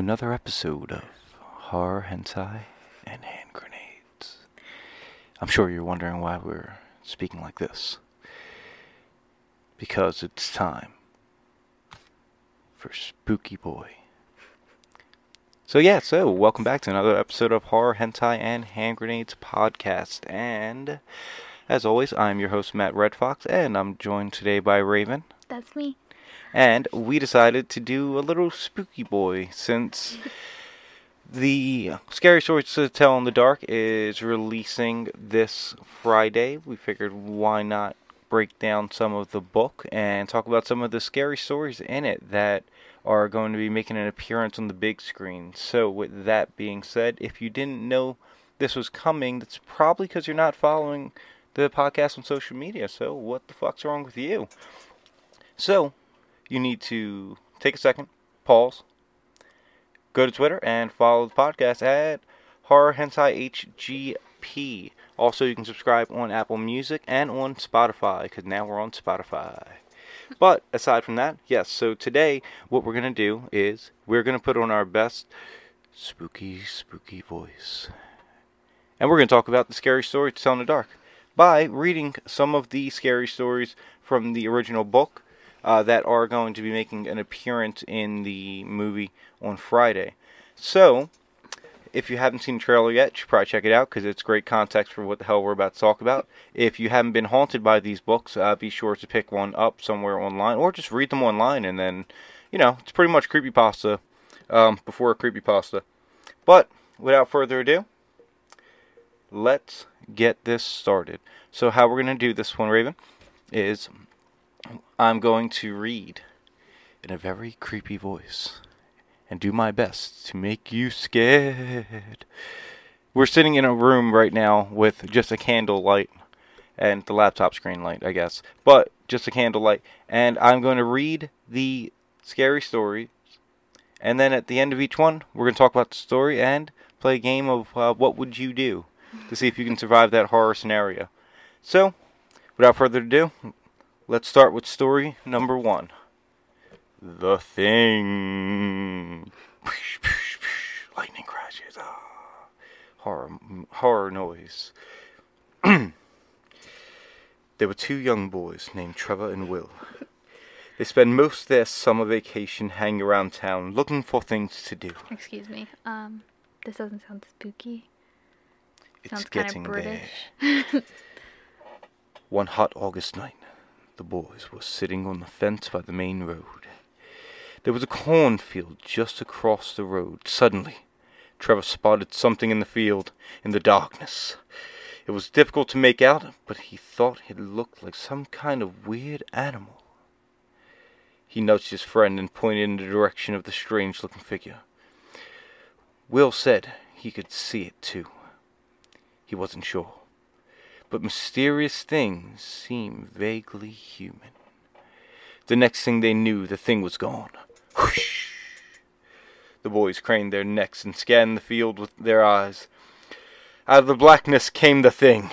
another episode of Horror Hentai and Hand Grenades. I'm sure you're wondering why we're speaking like this. Because it's time for Spooky Boy. So, yeah, so welcome back to another episode of Horror Hentai and Hand Grenades podcast. And as always, I'm your host, Matt Red Fox, and I'm joined today by Raven. That's me. And we decided to do a little spooky boy since the Scary Stories to Tell in the Dark is releasing this Friday. We figured why not break down some of the book and talk about some of the scary stories in it that are going to be making an appearance on the big screen. So, with that being said, if you didn't know this was coming, that's probably because you're not following the podcast on social media. So, what the fuck's wrong with you? So, you need to take a second, pause, go to Twitter, and follow the podcast at Horror Hentai HGP. Also, you can subscribe on Apple Music and on Spotify, because now we're on Spotify. But aside from that, yes, so today what we're going to do is we're going to put on our best spooky, spooky voice. And we're going to talk about the scary story to tell in the dark by reading some of the scary stories from the original book uh, that are going to be making an appearance in the movie on Friday. So, if you haven't seen the trailer yet, you should probably check it out because it's great context for what the hell we're about to talk about. If you haven't been haunted by these books, uh, be sure to pick one up somewhere online or just read them online and then, you know, it's pretty much creepypasta um, before a creepypasta. But without further ado, let's get this started. So, how we're going to do this one, Raven, is I'm going to read in a very creepy voice and do my best to make you scared. We're sitting in a room right now with just a candle light and the laptop screen light, I guess, but just a candle light. And I'm going to read the scary story, and then at the end of each one, we're going to talk about the story and play a game of uh, what would you do to see if you can survive that horror scenario. So, without further ado, let's start with story number one. The Thing. Lightning crashes. Ah. Horror, horror noise. there were two young boys named Trevor and Will. They spend most of their summer vacation hanging around town looking for things to do. Excuse me. Um, this doesn't sound spooky. It's Sounds getting British. there. One hot August night, the boys were sitting on the fence by the main road. There was a cornfield just across the road. Suddenly, Trevor spotted something in the field, in the darkness. It was difficult to make out, but he thought it looked like some kind of weird animal. He nudged his friend and pointed in the direction of the strange looking figure. Will said he could see it too. He wasn't sure. But mysterious things seem vaguely human. The next thing they knew, the thing was gone. Whoosh! The boys craned their necks and scanned the field with their eyes. Out of the blackness came the thing.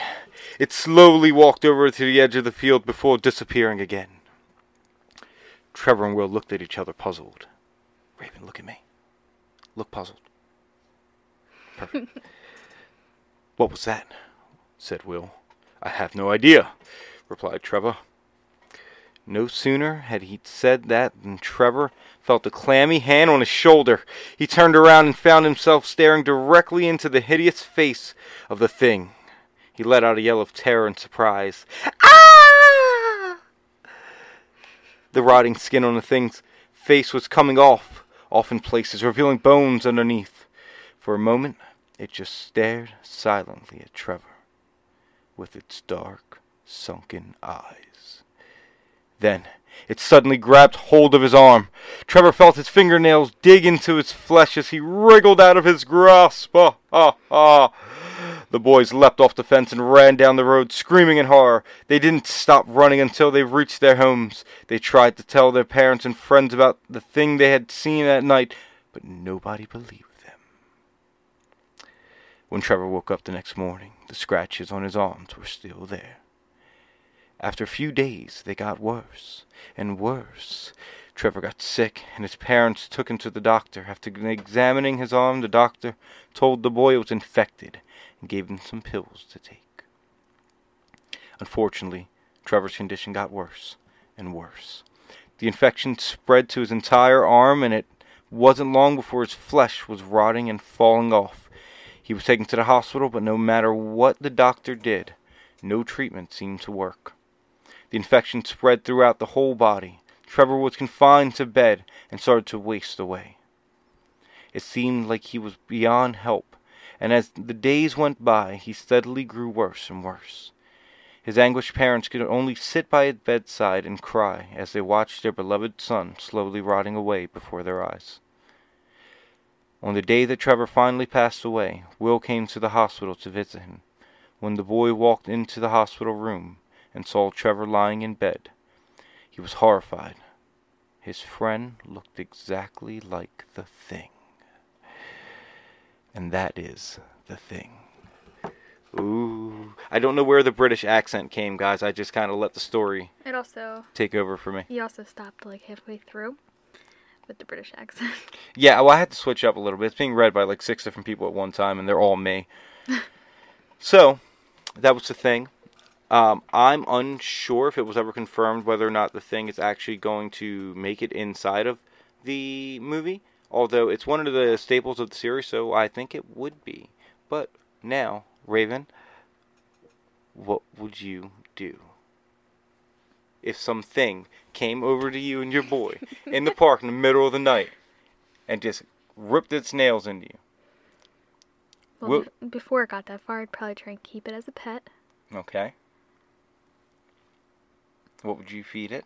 It slowly walked over to the edge of the field before disappearing again. Trevor and Will looked at each other, puzzled. Raven, look at me. Look puzzled. Perfect. what was that? said Will. I have no idea, replied Trevor. No sooner had he said that than Trevor felt a clammy hand on his shoulder. He turned around and found himself staring directly into the hideous face of the thing. He let out a yell of terror and surprise. Ah! The rotting skin on the thing's face was coming off, off in places, revealing bones underneath. For a moment, it just stared silently at Trevor with its dark, sunken eyes. Then it suddenly grabbed hold of his arm. Trevor felt his fingernails dig into his flesh as he wriggled out of his grasp. Ah, ah, ah. The boys leapt off the fence and ran down the road, screaming in horror. They didn't stop running until they reached their homes. They tried to tell their parents and friends about the thing they had seen that night, but nobody believed. When Trevor woke up the next morning, the scratches on his arms were still there. After a few days, they got worse and worse. Trevor got sick, and his parents took him to the doctor. After examining his arm, the doctor told the boy it was infected and gave him some pills to take. Unfortunately, Trevor's condition got worse and worse. The infection spread to his entire arm, and it wasn't long before his flesh was rotting and falling off. He was taken to the hospital, but no matter what the doctor did, no treatment seemed to work. The infection spread throughout the whole body. Trevor was confined to bed and started to waste away. It seemed like he was beyond help, and as the days went by, he steadily grew worse and worse. His anguished parents could only sit by his bedside and cry as they watched their beloved son slowly rotting away before their eyes. On the day that Trevor finally passed away, Will came to the hospital to visit him. When the boy walked into the hospital room and saw Trevor lying in bed, he was horrified. His friend looked exactly like the thing. And that is the thing. Ooh. I don't know where the British accent came, guys. I just kind of let the story It also take over for me. he also stopped like halfway through with the British accent. Yeah, well, I had to switch up a little bit. It's being read by like six different people at one time, and they're all me. so, that was the thing. Um, I'm unsure if it was ever confirmed whether or not the thing is actually going to make it inside of the movie. Although it's one of the staples of the series, so I think it would be. But now, Raven, what would you do? If something came over to you and your boy in the park in the middle of the night and just ripped its nails into you. Well, be- before it got that far, I'd probably try and keep it as a pet. Okay. What would you feed it?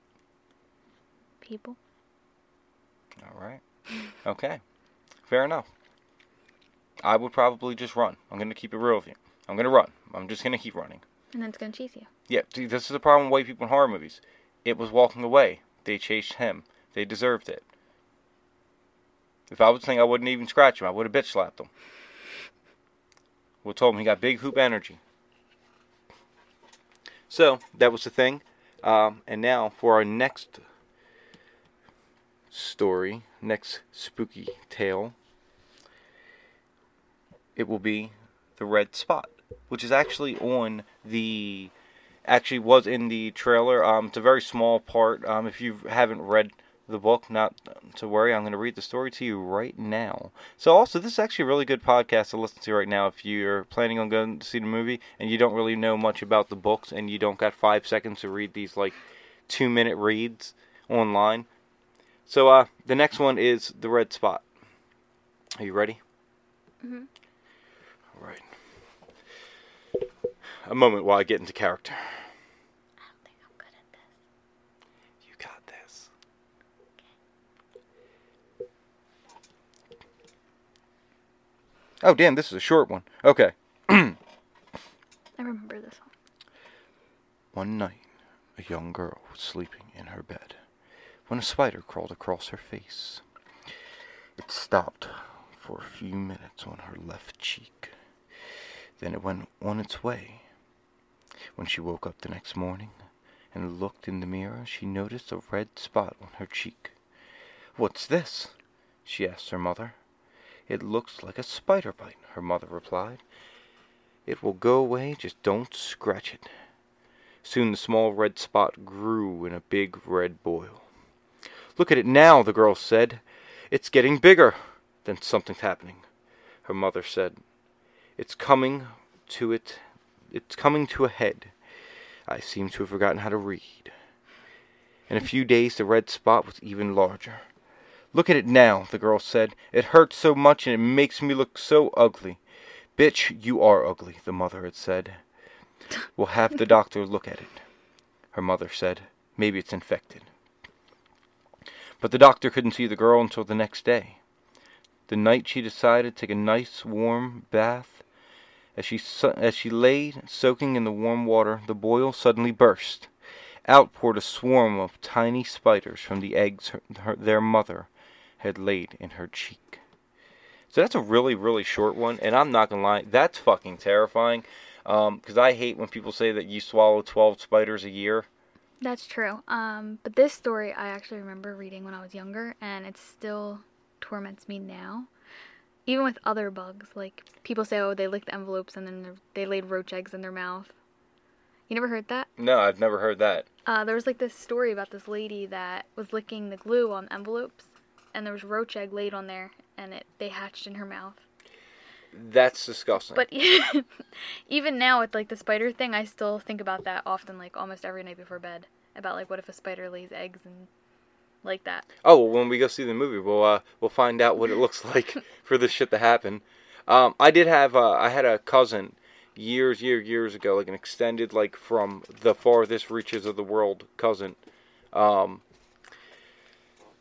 People. All right. Okay. Fair enough. I would probably just run. I'm going to keep it real with you. I'm going to run. I'm just going to keep running. And then it's gonna chase you. Yeah, see, this is the problem with white people in horror movies. It was walking away. They chased him. They deserved it. If I was saying I wouldn't even scratch him, I would have bitch slapped him. Have told him he got big hoop energy. So, that was the thing. Um, and now for our next story, next spooky tale, it will be The Red Spot, which is actually on the actually was in the trailer. Um, it's a very small part. Um, if you haven't read the book, not to worry. I'm going to read the story to you right now. So, also, this is actually a really good podcast to listen to right now if you're planning on going to see the movie and you don't really know much about the books and you don't got five seconds to read these like two minute reads online. So, uh, the next one is The Red Spot. Are you ready? Mhm. All right. A moment while I get into character. I don't think I'm good at this. You got this. Oh, damn, this is a short one. Okay. I remember this one. One night, a young girl was sleeping in her bed when a spider crawled across her face. It stopped for a few minutes on her left cheek. Then it went on its way. When she woke up the next morning and looked in the mirror, she noticed a red spot on her cheek. What's this? she asked her mother. It looks like a spider bite, her mother replied. It will go away, just don't scratch it. Soon the small red spot grew in a big red boil. Look at it now, the girl said. It's getting bigger. Then something's happening. Her mother said, It's coming to it. It's coming to a head. I seem to have forgotten how to read. In a few days, the red spot was even larger. Look at it now, the girl said. It hurts so much and it makes me look so ugly. Bitch, you are ugly, the mother had said. We'll have the doctor look at it, her mother said. Maybe it's infected. But the doctor couldn't see the girl until the next day. The night she decided to take a nice warm bath. As she, as she lay soaking in the warm water, the boil suddenly burst. Out poured a swarm of tiny spiders from the eggs her, her, their mother had laid in her cheek. So that's a really, really short one, and I'm not gonna lie, that's fucking terrifying. Because um, I hate when people say that you swallow 12 spiders a year. That's true. Um, but this story I actually remember reading when I was younger, and it still torments me now. Even with other bugs, like people say, oh, they licked envelopes and then they laid roach eggs in their mouth. You never heard that? No, I've never heard that. Uh, there was like this story about this lady that was licking the glue on envelopes, and there was roach egg laid on there, and it they hatched in her mouth. That's disgusting. But even now with like the spider thing, I still think about that often, like almost every night before bed. About like what if a spider lays eggs and like that. Oh, well, when we go see the movie, we'll uh, we'll find out what it looks like for this shit to happen. Um, I did have uh, I had a cousin years, years, years ago, like an extended, like from the farthest reaches of the world cousin. Um,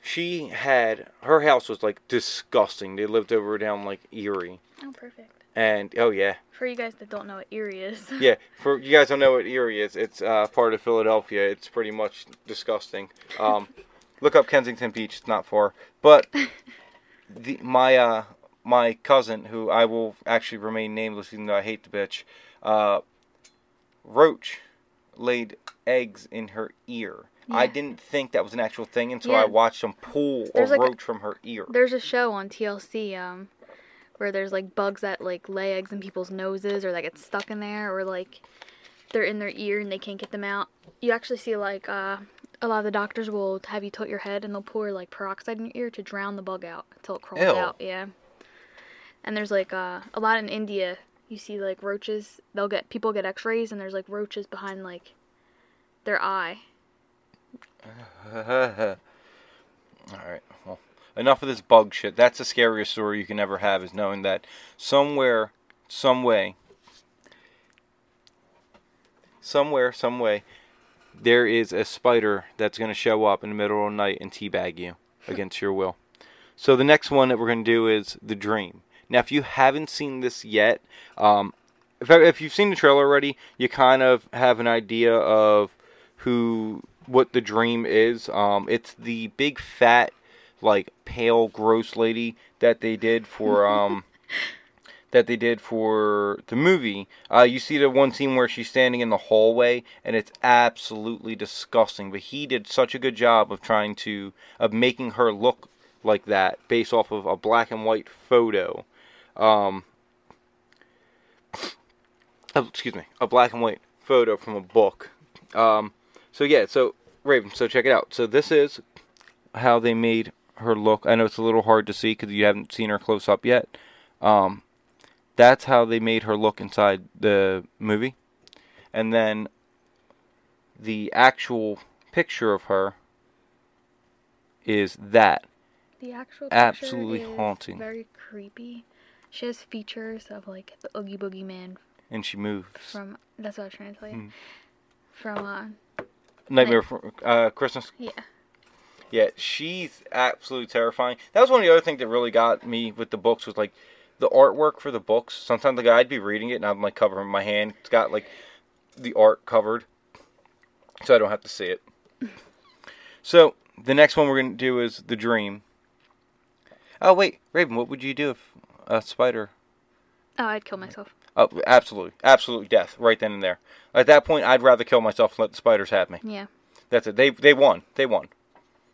she had her house was like disgusting. They lived over down like Erie. Oh, perfect. And oh yeah. For you guys that don't know what Erie is. yeah, for you guys don't know what Erie is, it's uh, part of Philadelphia. It's pretty much disgusting. Um, look up Kensington Beach. It's not far, but the my uh my cousin, who I will actually remain nameless, even though I hate the bitch, uh, Roach laid eggs in her ear. Yeah. I didn't think that was an actual thing until yeah. I watched them pull there's a like roach a, from her ear. There's a show on TLC um, where there's like bugs that like lay eggs in people's noses or that get stuck in there or like they're in their ear and they can't get them out. You actually see like uh, a lot of the doctors will have you tilt your head and they'll pour like peroxide in your ear to drown the bug out until it crawls Ew. out. Yeah. And there's like uh, a lot in India. You see like roaches. They'll get people get X-rays and there's like roaches behind like their eye All right. Well, enough of this bug shit. That's the scariest story you can ever have is knowing that somewhere, some way, somewhere, some way, there is a spider that's going to show up in the middle of the night and teabag you against your will. So the next one that we're going to do is the dream. Now, if you haven't seen this yet, um, if, if you've seen the trailer already, you kind of have an idea of who what the dream is. Um, it's the big fat, like pale, gross lady that they did for um, that they did for the movie. Uh, you see the one scene where she's standing in the hallway, and it's absolutely disgusting. But he did such a good job of trying to of making her look like that based off of a black and white photo. Um, oh, excuse me, a black and white photo from a book. Um, so yeah, so Raven, so check it out. So this is how they made her look. I know it's a little hard to see because you haven't seen her close up yet. Um, that's how they made her look inside the movie, and then the actual picture of her is that. The actual absolutely haunting. Very creepy. She has features of like the Oogie Boogie Man. And she moves. From that's what I was trying to tell you. Mm. From uh, Nightmare for uh, Christmas. Yeah. Yeah, she's absolutely terrifying. That was one of the other things that really got me with the books was like the artwork for the books. Sometimes the like I'd be reading it and I'm like covering my hand. It's got like the art covered, so I don't have to see it. so the next one we're gonna do is the Dream. Oh wait, Raven, what would you do if a spider? Oh, I'd kill myself. Oh, absolutely, absolutely death right then and there. At that point, I'd rather kill myself and let the spiders have me. Yeah. That's it. They they won. They won.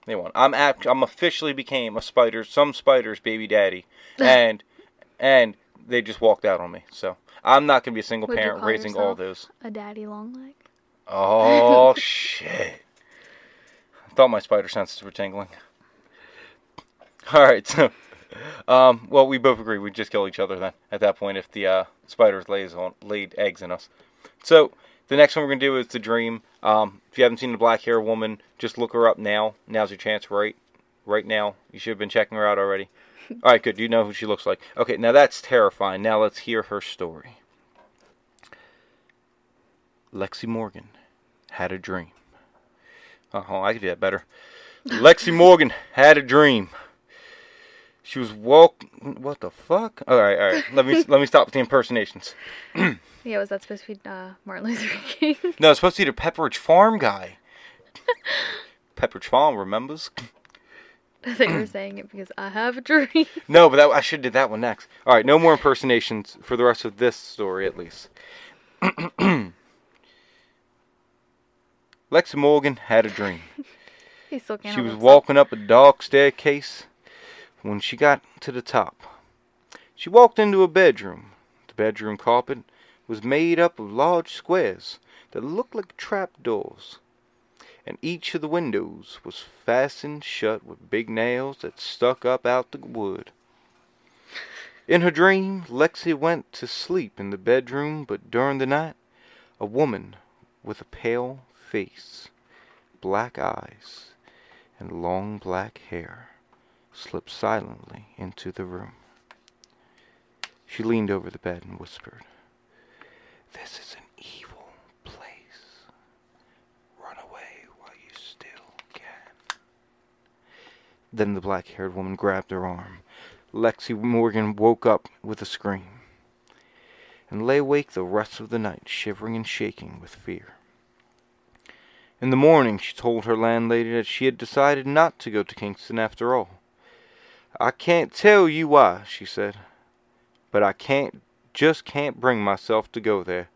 They won. I'm act- I'm officially became a spider, some spider's baby daddy, and and they just walked out on me. So I'm not gonna be a single Would parent raising all those. A daddy long leg. Oh shit! I thought my spider senses were tingling. All right, so um, well, we both agree we just kill each other then. At that point, if the uh, spiders lays on laid eggs in us, so the next one we're gonna do is the dream. Um, if you haven't seen the black hair woman, just look her up now. Now's your chance, right? Right now, you should have been checking her out already. All right, good. You know who she looks like. Okay, now that's terrifying. Now let's hear her story. Lexi Morgan had a dream. Oh, I could do that better. Lexi Morgan had a dream. She was walk. What the fuck? All right, all right. Let me let me stop with the impersonations. Yeah, was that supposed to be uh, Martin Luther King? No, it's supposed to be the Pepperidge Farm guy. Pepperidge Farm remembers. I thought you were saying it because I have a dream. No, but that, I should have did that one next. All right, no more impersonations for the rest of this story, at least. Lexi Morgan had a dream. He still can't. She was walking up a dark staircase when she got to the top. She walked into a bedroom. The bedroom carpet was made up of large squares that looked like trapdoors, and each of the windows was fastened shut with big nails that stuck up out the wood. In her dream, Lexi went to sleep in the bedroom, but during the night, a woman with a pale face, black eyes, and long black hair slipped silently into the room. She leaned over the bed and whispered, This is an evil place. Run away while you still can. Then the black haired woman grabbed her arm. Lexi Morgan woke up with a scream and lay awake the rest of the night, shivering and shaking with fear. In the morning, she told her landlady that she had decided not to go to Kingston after all. I can't tell you why, she said, but I can't, just can't bring myself to go there.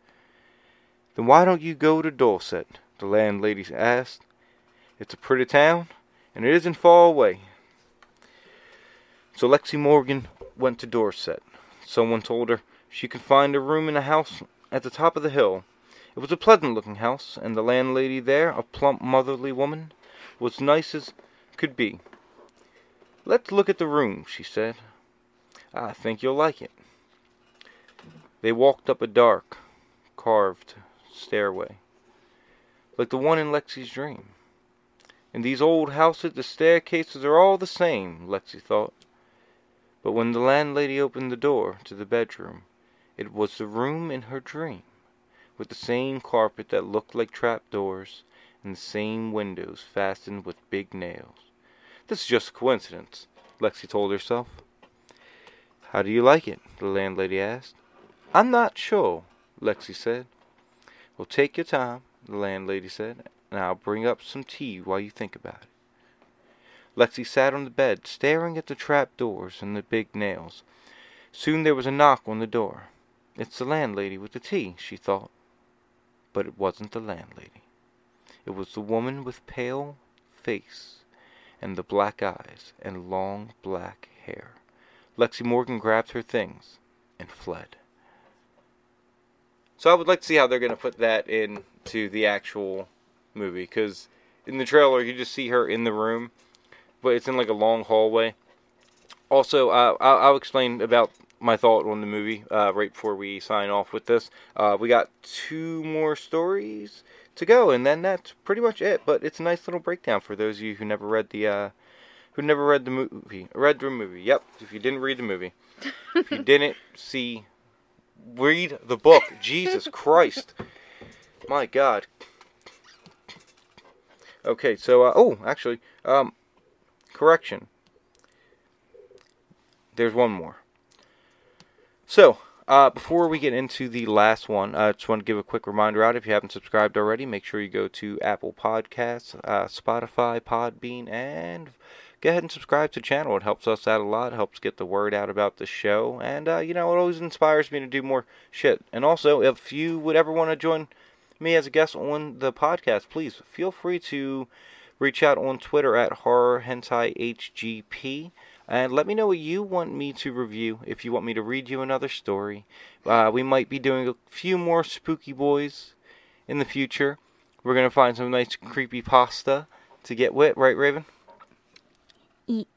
Then why don't you go to Dorset? The landlady asked. It's a pretty town, and it isn't far away. So Lexi Morgan went to Dorset. Someone told her she could find a room in a house at the top of the hill. It was a pleasant looking house, and the landlady there, a plump, motherly woman, was nice as could be. Let's look at the room, she said. I think you'll like it. They walked up a dark, carved stairway, like the one in Lexi's dream. In these old houses, the staircases are all the same, Lexi thought. But when the landlady opened the door to the bedroom, it was the room in her dream, with the same carpet that looked like trapdoors and the same windows fastened with big nails. This is just a coincidence, Lexi told herself. How do you like it? the landlady asked. I'm not sure, Lexi said. Well, take your time, the landlady said, and I'll bring up some tea while you think about it. Lexi sat on the bed, staring at the trap doors and the big nails. Soon there was a knock on the door. It's the landlady with the tea, she thought. But it wasn't the landlady. It was the woman with pale face and the black eyes and long black hair. Lexi Morgan grabbed her things and fled. So I would like to see how they're going to put that into the actual movie because in the trailer you just see her in the room, but it's in like a long hallway. Also, uh, I'll, I'll explain about my thought on the movie uh, right before we sign off with this. Uh, we got two more stories to go, and then that's pretty much it. But it's a nice little breakdown for those of you who never read the uh, who never read the movie. Read the movie. Yep. If you didn't read the movie, if you didn't see, read the book. Jesus Christ, my God. Okay, so uh, oh, actually, um, correction. There's one more. So, uh, before we get into the last one, I just want to give a quick reminder out. If you haven't subscribed already, make sure you go to Apple Podcasts, uh, Spotify, Podbean, and go ahead and subscribe to the channel. It helps us out a lot, helps get the word out about the show, and uh, you know, it always inspires me to do more shit. And also, if you would ever want to join me as a guest on the podcast, please feel free to reach out on Twitter at horror hentai hgp and let me know what you want me to review. If you want me to read you another story, uh, we might be doing a few more spooky boys in the future. We're gonna find some nice creepy pasta to get wet right, Raven? Eat.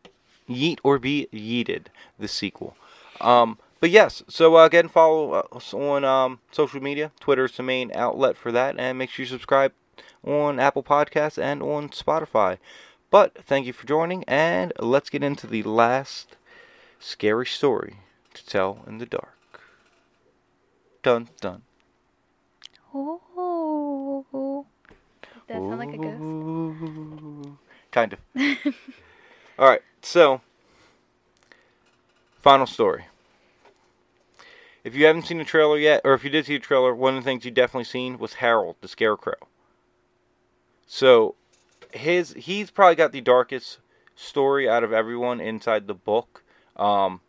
Yeet or be yeeted, the sequel. Um, but yes, so uh, again, follow us on um, social media. Twitter is the main outlet for that, and make sure you subscribe on Apple Podcasts and on Spotify. But thank you for joining, and let's get into the last scary story to tell in the dark. Dun dun. Oh. That sound like a ghost. Kind of. All right, so final story. If you haven't seen the trailer yet, or if you did see the trailer, one of the things you definitely seen was Harold the Scarecrow. So his he's probably got the darkest story out of everyone inside the book. Um,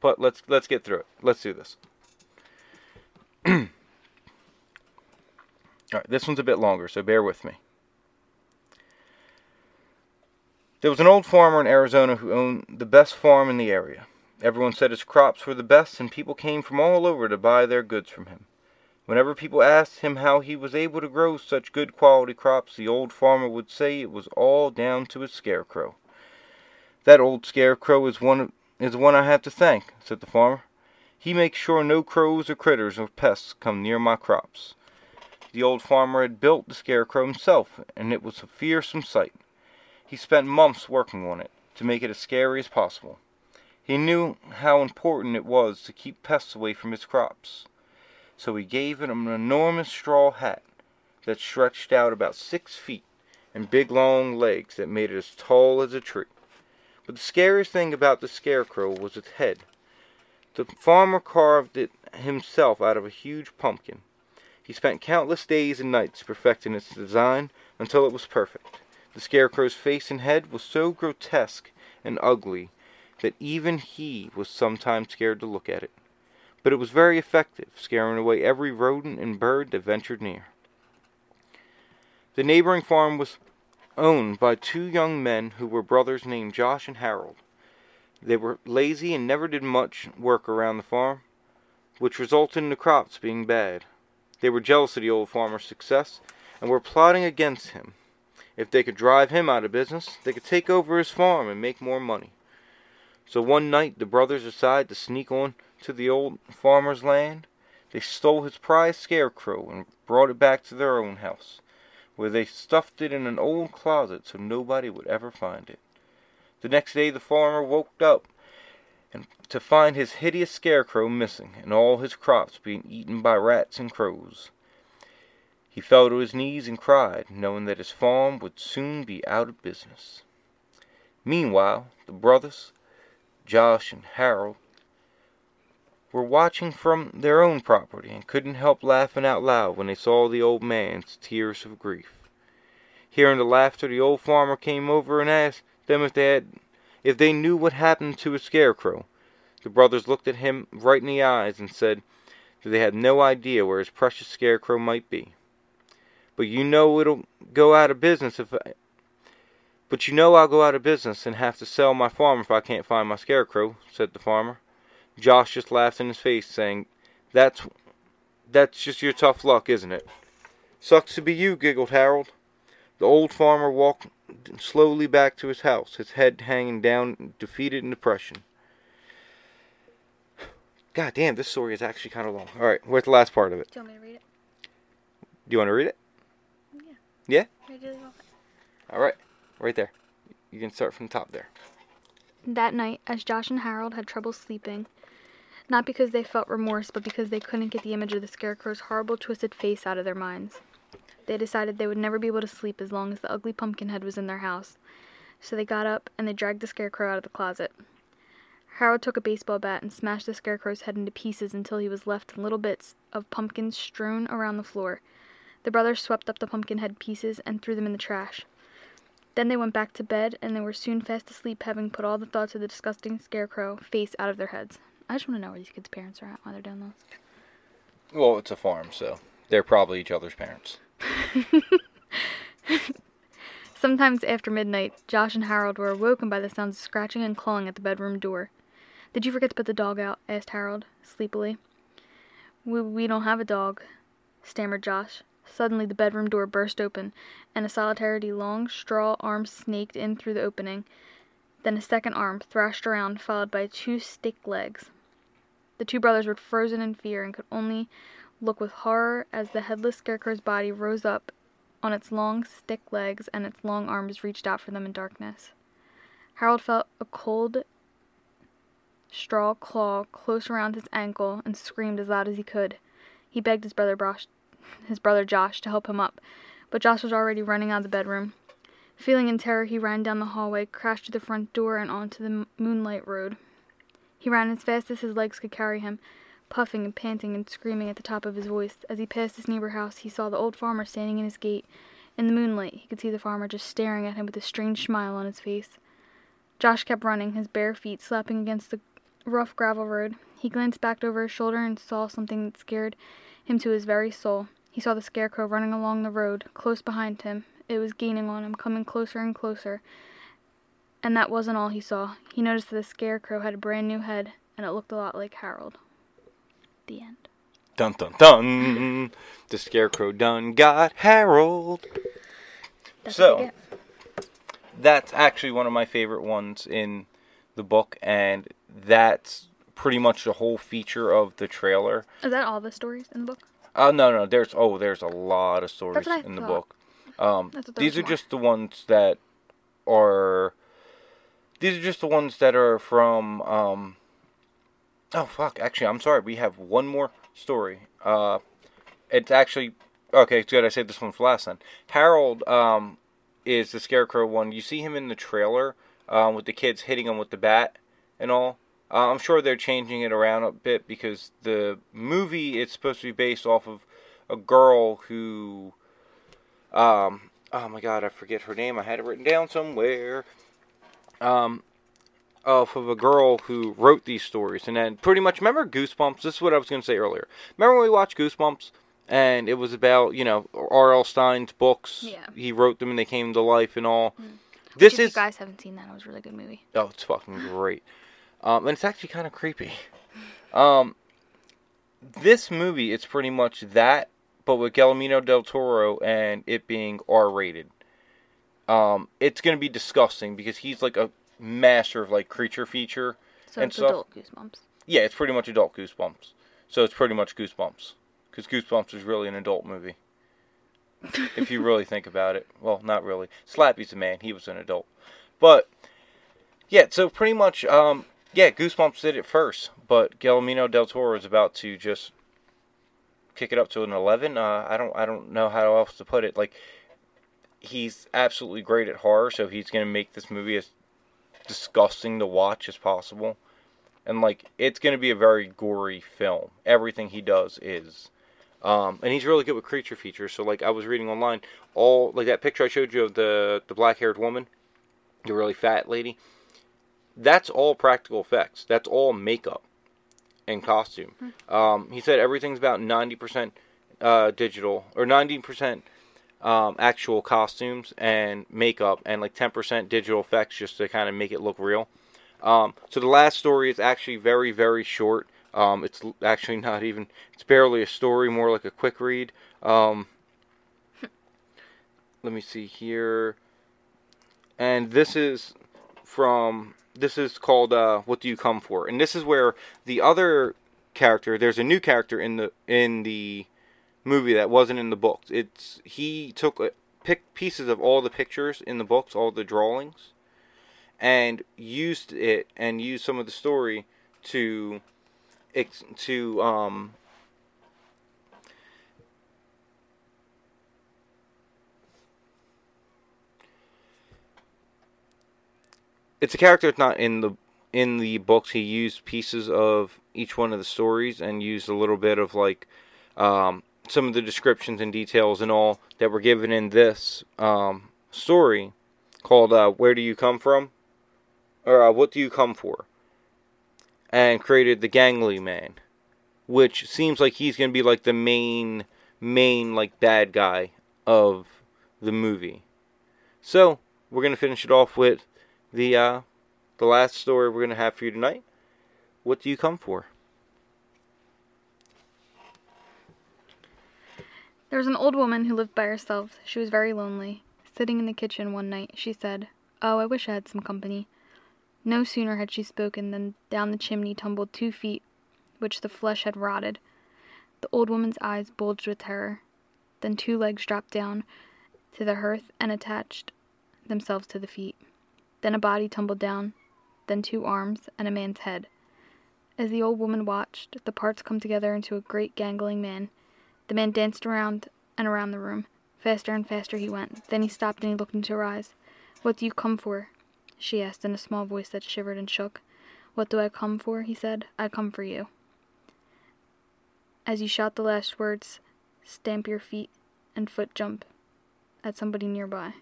but let's let's get through it. Let's do this. All right, this one's a bit longer, so bear with me. There was an old farmer in Arizona who owned the best farm in the area. Everyone said his crops were the best, and people came from all over to buy their goods from him. Whenever people asked him how he was able to grow such good quality crops, the old farmer would say it was all down to his scarecrow. That old scarecrow is one is one I have to thank, said the farmer. He makes sure no crows or critters or pests come near my crops. The old farmer had built the scarecrow himself, and it was a fearsome sight. He spent months working on it to make it as scary as possible. He knew how important it was to keep pests away from his crops. So he gave it an enormous straw hat that stretched out about six feet and big long legs that made it as tall as a tree. But the scariest thing about the scarecrow was its head. The farmer carved it himself out of a huge pumpkin. He spent countless days and nights perfecting its design until it was perfect. The scarecrow's face and head was so grotesque and ugly that even he was sometimes scared to look at it. But it was very effective, scaring away every rodent and bird that ventured near. The neighboring farm was owned by two young men who were brothers named Josh and Harold. They were lazy and never did much work around the farm, which resulted in the crops being bad. They were jealous of the old farmer's success and were plotting against him. If they could drive him out of business, they could take over his farm and make more money. So one night the brothers decided to sneak on to the old farmer's land. They stole his prized scarecrow and brought it back to their own house, where they stuffed it in an old closet so nobody would ever find it. The next day the farmer woke up and to find his hideous scarecrow missing and all his crops being eaten by rats and crows. He fell to his knees and cried, knowing that his farm would soon be out of business. Meanwhile, the brothers, Josh and Harold, were watching from their own property and couldn't help laughing out loud when they saw the old man's tears of grief. Hearing the laughter, the old farmer came over and asked them if they had if they knew what happened to his scarecrow. The brothers looked at him right in the eyes and said that they had no idea where his precious scarecrow might be. But you know it'll go out of business if I, but you know I'll go out of business and have to sell my farm if I can't find my scarecrow, said the farmer. Josh just laughed in his face, saying, That's that's just your tough luck, isn't it? Sucks to be you, giggled Harold. The old farmer walked slowly back to his house, his head hanging down, defeated in depression. God damn, this story is actually kind of long. All right, where's the last part of it? Do you want me to read it? Do you want to read it? Yeah. Yeah? Read it off. All right, right there. You can start from the top there. That night, as Josh and Harold had trouble sleeping, not because they felt remorse, but because they couldn't get the image of the scarecrow's horrible, twisted face out of their minds. They decided they would never be able to sleep as long as the ugly pumpkin head was in their house. So they got up and they dragged the scarecrow out of the closet. Harold took a baseball bat and smashed the scarecrow's head into pieces until he was left in little bits of pumpkin strewn around the floor. The brothers swept up the pumpkin head pieces and threw them in the trash. Then they went back to bed, and they were soon fast asleep, having put all the thoughts of the disgusting scarecrow face out of their heads. I just want to know where these kids' parents are at while they're down there. Well, it's a farm, so they're probably each other's parents. Sometimes after midnight, Josh and Harold were awoken by the sounds of scratching and clawing at the bedroom door. Did you forget to put the dog out? asked Harold, sleepily. We, we don't have a dog, stammered Josh. Suddenly, the bedroom door burst open, and a solitary long straw arm snaked in through the opening. Then a second arm thrashed around, followed by two stick legs. The two brothers were frozen in fear and could only look with horror as the headless scarecrow's body rose up on its long stick legs and its long arms reached out for them in darkness. Harold felt a cold straw claw close around his ankle and screamed as loud as he could. He begged his brother Brosh, his brother Josh to help him up, but Josh was already running out of the bedroom. Feeling in terror, he ran down the hallway, crashed through the front door, and onto the moonlight road. He ran as fast as his legs could carry him, puffing and panting and screaming at the top of his voice. As he passed his neighbor house, he saw the old farmer standing in his gate. In the moonlight, he could see the farmer just staring at him with a strange smile on his face. Josh kept running, his bare feet slapping against the rough gravel road. He glanced back over his shoulder and saw something that scared him to his very soul. He saw the scarecrow running along the road, close behind him. It was gaining on him, coming closer and closer. And that wasn't all he saw. He noticed that the scarecrow had a brand new head, and it looked a lot like Harold. The end. Dun dun dun! the scarecrow done got Harold. That's So- what you get. That's actually one of my favorite ones in the book, and that's pretty much the whole feature of the trailer. Is that all the stories in the book? Oh no, no, there's oh, there's a lot of stories in the book. Um, thought these are more. just the ones that are. These are just the ones that are from. Um, oh fuck! Actually, I'm sorry. We have one more story. Uh, it's actually okay. It's good. I saved this one for last then. Harold um, is the scarecrow one. You see him in the trailer um, with the kids hitting him with the bat and all. Uh, I'm sure they're changing it around a bit because the movie is supposed to be based off of a girl who, um, oh my god, I forget her name. I had it written down somewhere. Um, off of a girl who wrote these stories, and then pretty much remember Goosebumps. This is what I was going to say earlier. Remember when we watched Goosebumps, and it was about you know R.L. Stine's books. Yeah. He wrote them, and they came to life, and all. Which This if is you guys haven't seen that, it was a really good movie. Oh, it's fucking great. Um, and it's actually kind of creepy. Um, this movie, it's pretty much that, but with Guillermo del Toro and it being R rated. Um, it's gonna be disgusting because he's like a master of like creature feature So and it's stuff. adult goosebumps. Yeah, it's pretty much adult Goosebumps. So it's pretty much Goosebumps because Goosebumps is really an adult movie. if you really think about it, well, not really. Slappy's a man; he was an adult, but yeah. So pretty much, um, yeah, Goosebumps did it first, but Guillermo del Toro is about to just kick it up to an eleven. Uh, I don't, I don't know how else to put it. Like, he's absolutely great at horror, so he's gonna make this movie as disgusting to watch as possible and like it's going to be a very gory film. Everything he does is, um, and he's really good with creature features. So like I was reading online, all like that picture I showed you of the the black haired woman, the really fat lady. That's all practical effects. That's all makeup and costume. Um, he said everything's about ninety percent uh, digital or ninety percent um, actual costumes and makeup, and like ten percent digital effects just to kind of make it look real. Um, so the last story is actually very, very short. Um, it's actually not even, it's barely a story, more like a quick read. Um, let me see here. And this is from, this is called uh, What Do You Come For? And this is where the other character, there's a new character in the, in the movie that wasn't in the books. It's, he took, uh, pick pieces of all the pictures in the books, all the drawings and used it and used some of the story to to um it's a character that's not in the in the books he used pieces of each one of the stories and used a little bit of like um, some of the descriptions and details and all that were given in this um, story called uh, "Where Do You Come From?" or uh, "What Do You Come For?" and created the Jangly Man, which seems like he's gonna be like the main main like bad guy of the movie. So we're gonna finish it off with the uh, the last story we're gonna have for you tonight. What do you come for? There was an old woman who lived by herself. She was very lonely. Sitting in the kitchen one night, she said, Oh, I wish I had some company. No sooner had she spoken than down the chimney tumbled two feet, which the flesh had rotted. The old woman's eyes bulged with terror. Then two legs dropped down to the hearth and attached themselves to the feet. Then a body tumbled down, then two arms and a man's head. As the old woman watched, the parts come together into a great gangling man. The man danced around and around the room. Faster and faster he went. Then he stopped and he looked into her eyes. What do you come for? she asked in a small voice that shivered and shook. What do I come for? he said. I come for you. As you shout the last words, stamp your feet and foot jump at somebody nearby.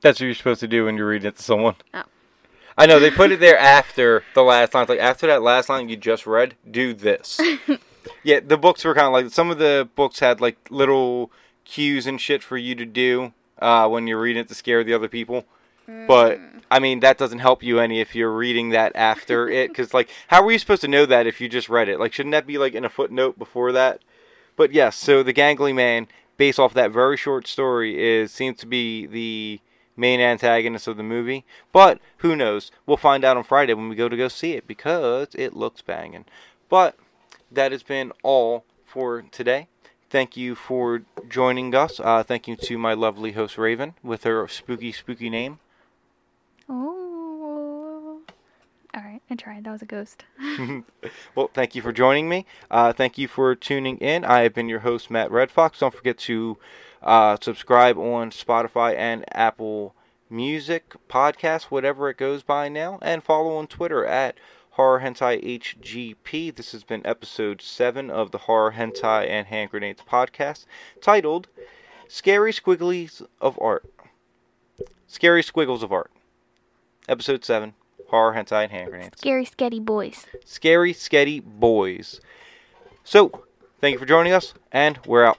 That's what you're supposed to do when you're reading it to someone. Oh. I know they put it there after the last line. It's like after that last line you just read, do this. yeah, the books were kind of like some of the books had like little cues and shit for you to do uh, when you're reading it to scare the other people. But I mean that doesn't help you any if you're reading that after it, because like how were you supposed to know that if you just read it? Like shouldn't that be like in a footnote before that? But yes, so the Jangly Man, based off that very short story, is seems to be the main antagonist of the movie. But who knows? We'll find out on Friday when we go to go see it because it looks banging. But that has been all for today. Thank you for joining us. Uh, thank you to my lovely host Raven with her spooky, spooky name. Oh. All right, I tried. That was a ghost. Well, thank you for joining me. Uh, thank you for tuning in. I have been your host, Matt Red Fox. Don't forget to uh, subscribe on Spotify and Apple Music, Podcast, whatever it goes by now, and follow on Twitter at Horror Hentai HGP. This has been episode 7 of the Horror Hentai and Hand Grenades podcast, titled Scary Squigglies of Art. Scary Squiggles of Art. Episode 7 Horror Hentai and Hand Grenades. Scary, sketty boys. Scary Sketty Boys. So, thank you for joining us, and we're out.